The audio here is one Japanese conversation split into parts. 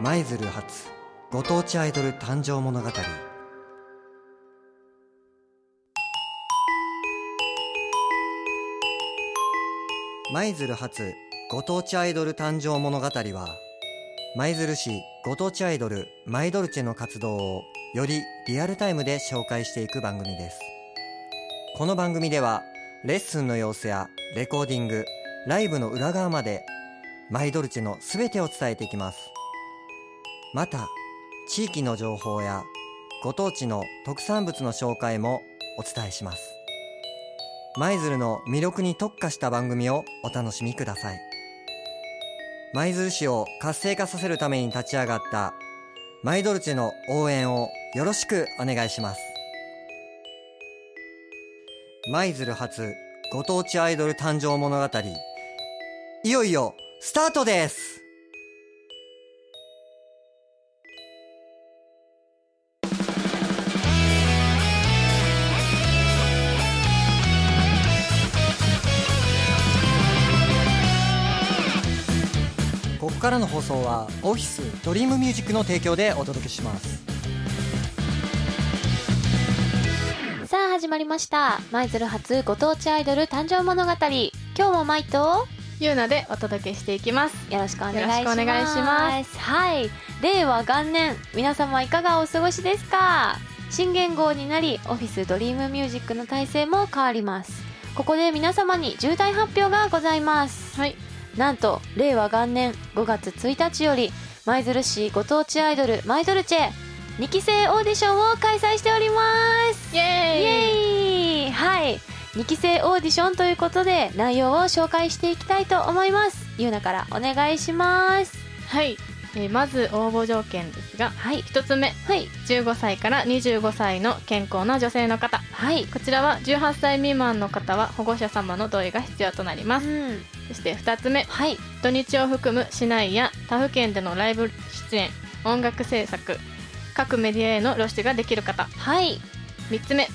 舞鶴発ご当地アイドル誕生物語。舞鶴発ご当地アイドル誕生物語は舞鶴市ご当地アイドルマイドルチェの活動をよりリアルタイムで紹介していく番組です。この番組ではレッスンの様子やレコーディングライブの裏側までマイドルチェのすべてを伝えていきます。また地域の情報やご当地の特産物の紹介もお伝えします。舞鶴の魅力に特化した番組をお楽しみください。舞鶴市を活性化させるために立ち上がったマイドルチェの応援をよろしくお願いします。舞鶴発ご当地アイドル誕生物語いよいよスタートです。からの放送はオフィスドリームミュージックの提供でお届けします。さあ始まりました。舞鶴初ご当地アイドル誕生物語。今日も舞とゆうなでお届けしていきます。よろしくお願いします。よろしくお願いします。はい。令和元年。皆様いかがお過ごしですか？新元号になりオフィスドリームミュージックの体制も変わります。ここで皆様に重大発表がございます。はいなんと令和元年5月1日より舞鶴市ご当地アイドルマイドルチェ2期生オーディションを開催しております。イイエーイ。エーイ。はい。2期生オーディションということで内容を紹介していきたいと思います。ゆうなからお願いします。はい、えーまず応募条件ですがはい。一つ目。はい。15歳から25歳の健康な女性の方。はい。こちらは18歳未満の方は保護者様の同意が必要となります。うんそして2つ目。はい。土日を含む市内や他府県でのライブ出演音楽制作各メディアへの露出ができる方。はい。3つ目。うん。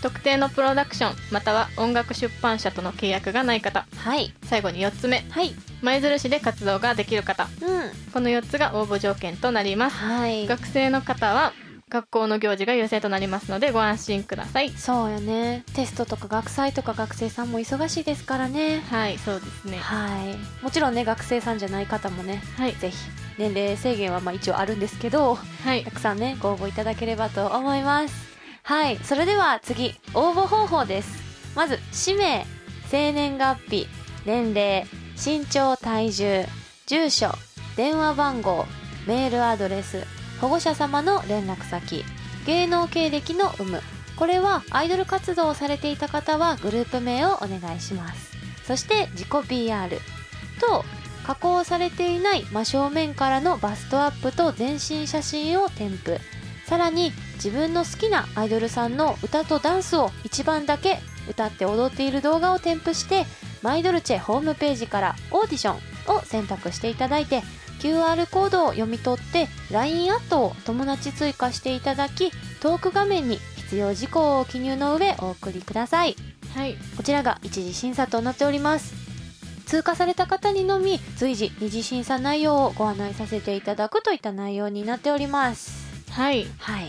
特定のプロダクションまたは音楽出版社との契約がない方。はい。最後に4つ目。はい。舞鶴市で活動ができる方。うん。この4つが応募条件となります。はい。学生の方は学校の行事が優先となりますのでご安心ください。そうよね。テストとか学祭とか学生さんも忙しいですからね。はいそうですね。はい。もちろんね学生さんじゃない方もねはい。ぜひ年齢制限はまあ一応あるんですけどはい。たくさんねご応募いただければと思います。はい。それでは次応募方法です。まず氏名生年月日年齢身長体重住所電話番号メールアドレス保護者様の連絡先。芸能経歴の有無。これはアイドル活動をされていた方はグループ名をお願いします。そして自己 PR と加工されていない真正面からのバストアップと全身写真を添付。さらに自分の好きなアイドルさんの歌とダンスを一番だけ歌って踊っている動画を添付してマイドルチェホームページからオーディションを選択していただいて QR コードを読み取って LINE アットを友達追加していただきトーク画面に必要事項を記入の上お送りください。はい。こちらが一次審査となっております。通過された方にのみ随時二次審査内容をご案内させていただくといった内容になっております。はい。はい。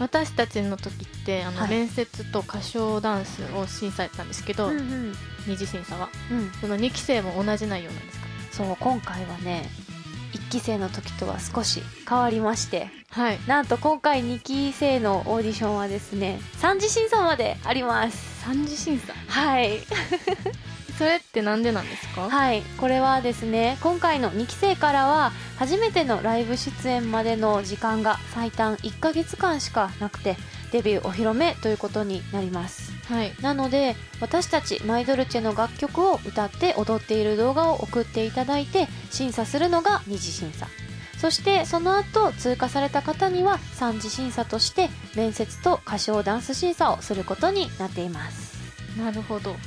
私たちの時ってあの、はい。面接と歌唱ダンスを審査やったんですけど、うんうん。二次審査は。うん。その2期生も同じ内容なんですか？そう今回はね1期生の時とは少し変わりましてはい。なんと今回2期生のオーディションはですね3次審査まであります。三次審査？はい。それってなんでなんですか？はい。これはですね今回の2期生からは初めてのライブ出演までの時間が最短1ヶ月間しかなくてデビューお披露目ということになりますはい。なので私たちマイドルチェの楽曲を歌って踊っている動画を送っていただいて審査するのが二次審査。そしてその後通過された方には三次審査として面接と歌唱ダンス審査をすることになっています。なるほど。はい。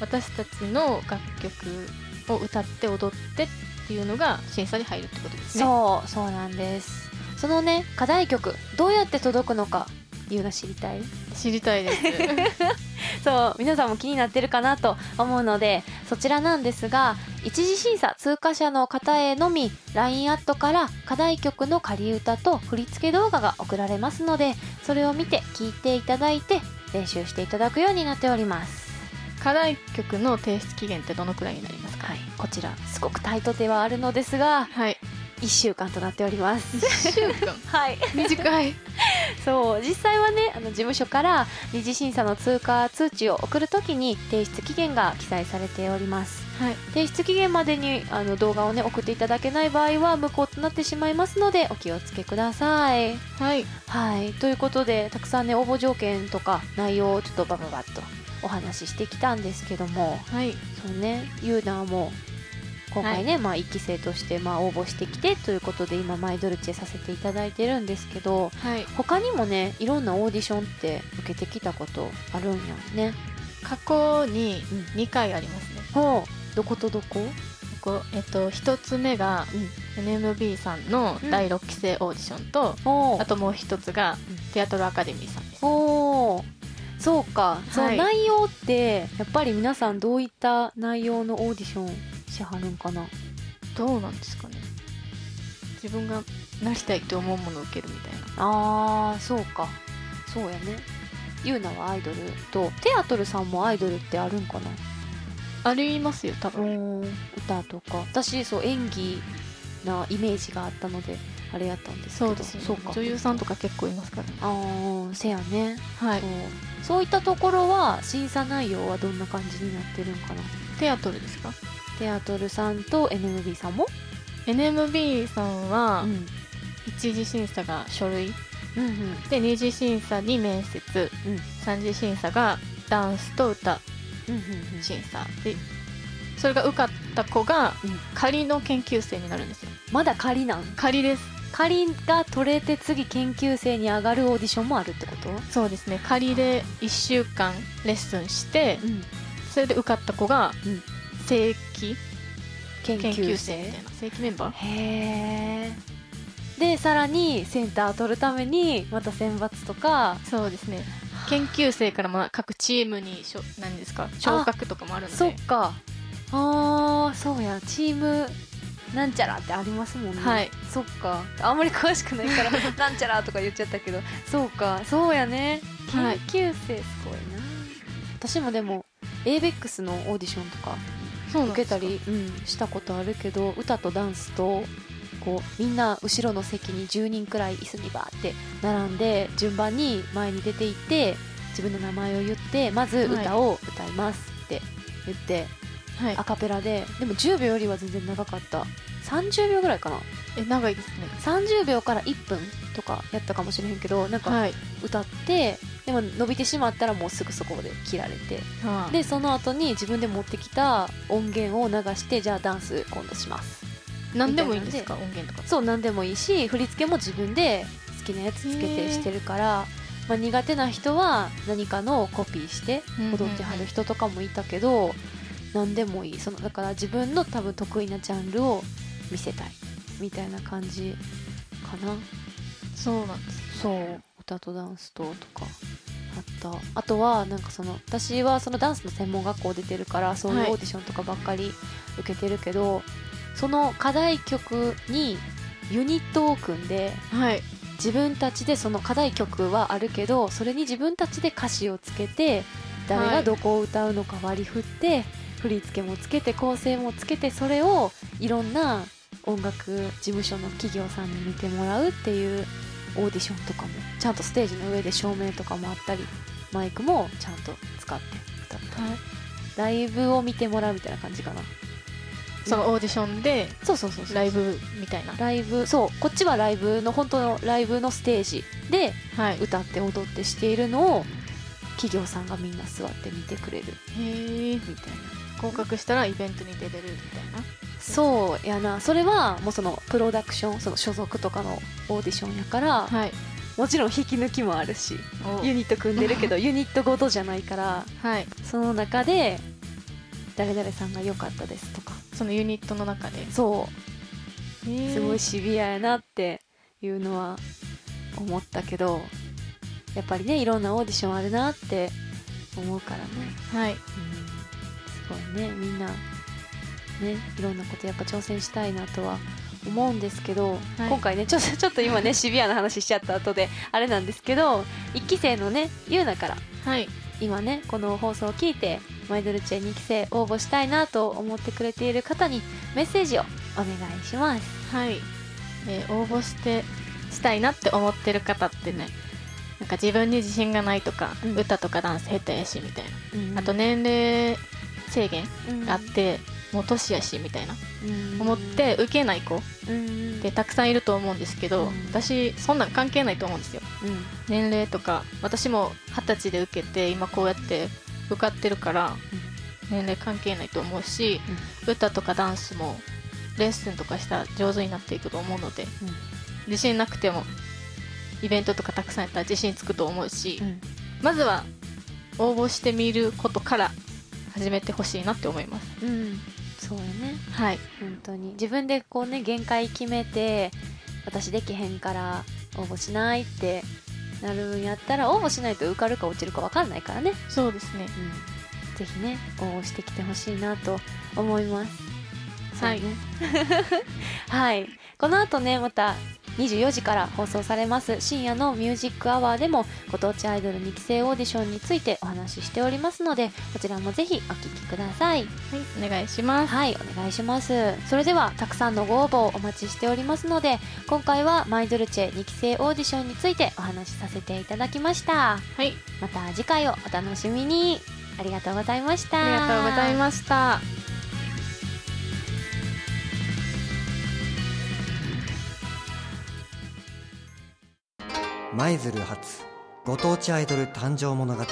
私たちの楽曲を歌って踊ってっていうのが審査に入るってことですね。そうそうなんです。そのね課題曲どうやって届くのかゆうが知りたい？知りたいです。そう皆さんも気になってるかなと思うのでそちらなんですが一次審査通過者の方へのみ LINE アットから課題曲の仮歌と振り付け動画が送られますのでそれを見て聞いていただいて練習していただくようになっております。課題曲の提出期限ってどのくらいになりますか？はいこちらすごくタイトではあるのですがはい1週間となっております。1週間。はい。短い。そう実際はねあの事務所から二次審査の通過通知を送るときに提出期限が記載されております。はい。提出期限までにあの動画をね送っていただけない場合は無効となってしまいますのでお気をつけください。はい。はい。ということでたくさんね応募条件とか内容をちょっとバババッとお話ししてきたんですけども。はい。そうね。ユーナーも今回ね、まあ1期生としてまあ応募してきてということで今マイドルチェさせていただいてるんですけどはい。他にもねいろんなオーディションって受けてきたことあるんやね。過去にうん。2回ありますね。ほう。どことどこ？ここえっと1つ目が NMB さんの第6期生オーディションと、ほう。あともう一つがうん。テアトルアカデミーさんです。ほう。そうか、そうはい。内容ってやっぱり皆さんどういった内容のオーディションしはるんかな。どうなんですかね。自分がなりたいって思うものを受けるみたいな。あーそうか。そうやね。ユーナはアイドル。とテアトルさんもアイドルってあるんかな。ありますよ多分。歌とか。私そう演技なイメージがあったのであれやったんですけど。そうですよね。そうか。女優さんとか結構いますから。ねああせやね、はい。そう。そういったところは審査内容はどんな感じになってるんかな。テアトルですか？テアトルさんと NMB さんも？NMB さんはん。一次審査が書類。うんうん。で二次審査に面接。うん。三次審査がダンスと歌。うんうん審査でそれが受かった子がうん。仮の研究生になるんですよ。まだ仮なん？仮です。仮が取れて次研究生に上がるオーディションもあるってこと？そうですね。仮で1週間レッスンしてうん。それで受かった子がうん正規研研究究生。生みたいな。正規メンバー？へえでさらにセンター取るためにまた選抜とか。そうですね。研究生からも各チームにしょ何ですか？昇格とかもあるので。そっか。あーそうや。チームなんちゃらってありますもんね。はい。そっか。あんまり詳しくないから なんちゃらとか言っちゃったけど。そうか。そうやね。研はい。究生すごいな、私もでも ABEX のオーディションとか受けたり、うん、したことあるけど歌とダンスとこうみんな後ろの席に10人くらい椅子にバーって並んで順番に前に出ていって自分の名前を言ってまず歌を歌います。って言って、はい。アカペラででも10秒よりは全然長かった。30秒ぐらいかな？え長いですね。30秒から1分とかやったかもしれへんけどなんかはい。歌って、でも伸びてしまったらもうすぐそこで切られて。はあでその後に自分で持ってきた音源を流してじゃあダンス今度します。何でもいいんですか？音源とか。そう何でもいいし振り付けも自分で好きなやつつけてしてるから、まあ、苦手な人は何かのをコピーしてうんうんうん。踊ってはる人とかもいたけど、何でもいい。そのだから自分の多分得意なジャンルを見せたい。みたいな感じかな。そうなんです。そう歌とダンスととかあった。あとはなんかその私はそのダンスの専門学校出てるからそういうはいオーディションとかばっかり受けてるけど、その課題曲にユニットを組んではい。自分たちでその課題曲はあるけどそれに自分たちで歌詞をつけて誰がどこを歌うのか割り振って、振り付けもつけて構成もつけてそれをいろんな音楽事務所の企業さんに見てもらうっていうオーディションとかもちゃんとステージの上で照明とかもあったりマイクもちゃんと使って歌ったライブを見てもらうみたいな感じかな。そのオーディションでそうそうそうそう。ライブみたいな。ライブそうこっちはライブの本当のライブのステージではい。歌って踊ってしているのを企業さんがみんな座って見てくれる。へえみたいな。合格したらイベントに出れるみたいなそうやな。それはもうそのプロダクションその所属とかのオーディションやから、はい。もちろん引き抜きもあるしお。ユニット組んでるけど ユニットごとじゃないからはい。その中で誰々さんが良かったですとか。そのユニットの中で。そう。すごいシビアやなっていうのは思ったけどやっぱりねいろんなオーディションあるなって思うからね。はい。うん。すごいねみんなねいろんなことやっぱ挑戦したいなとは思うんですけど、はい。今回ねちょっと ちょっと今ね シビアな話しちゃった後であれなんですけど1期生のねゆうなからはい。今ねこの放送を聞いてマイドルチェ2期生応募したいなと思ってくれている方にメッセージをお願いします。はい、えー応募してしたいなって思ってる方ってねなんか自分に自信がないとか、うん。歌とかダンス下手やしみたいうんなあと年齢制限うんがあって、もう年やしみたいな。うん。思って受けない子っうんてたくさんいると思うんですけど、うん。私そんなん関係ないと思うんですよ。うん。年齢とか私も二十歳で受けて今こうやって受かってるから、年齢関係ないと思うし、歌とかダンスもレッスンとかしたら上手になっていくと思うのでうん。自信なくてもイベントとかたくさんやったら自信つくと思うし、うん。まずは応募してみることから始めてほしいなって思います。うんそうよね。はい。本当に。自分でこうね限界決めて私できへんから応募しないってなるんやったら応募しないと受かるか落ちるか分かんないからね、そうですね。うん、ぜひね応募してきてほしいなと思います。はい。ね。はい。この後ねまた24時から放送されます。深夜のミュージックアワーでもご当地アイドル2期生オーディションについてお話ししておりますのでこちらもぜひお聞きください。はいお願いします。はいお願いします。それではたくさんのご応募をお待ちしておりますので今回はマイドルチェ2期生オーディションについてお話しさせていただきました。はい。また次回をお楽しみに。ありがとうございました。ありがとうございました舞鶴発ご当地アイドル誕生物語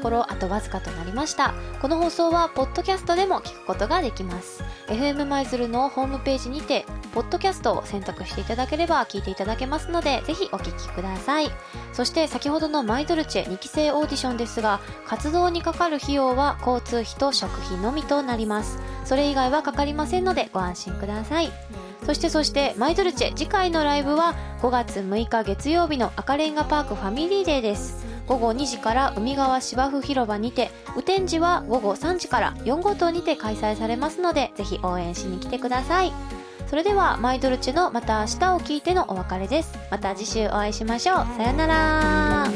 ころあとわずかとなりました。この放送はポッドキャストでも聞くことができます。FM 舞鶴のホームページにてポッドキャストを選択していただければ聞いていただけますのでぜひお聞きください。そして先ほどのマイドルチェ2期生オーディションですが活動にかかる費用は交通費と食費のみとなります。それ以外はかかりませんのでご安心ください。そしてそしてマイドルチェ次回のライブは5月6日月曜日の赤レンガパークファミリーデーです。午後2時から海側芝生広場にて雨天時は午後3時から4号棟にて開催されますのでぜひ応援しに来てください。それではマイドルチェのまた明日を聞いてのお別れです。また次週お会いしましょう。さよなら。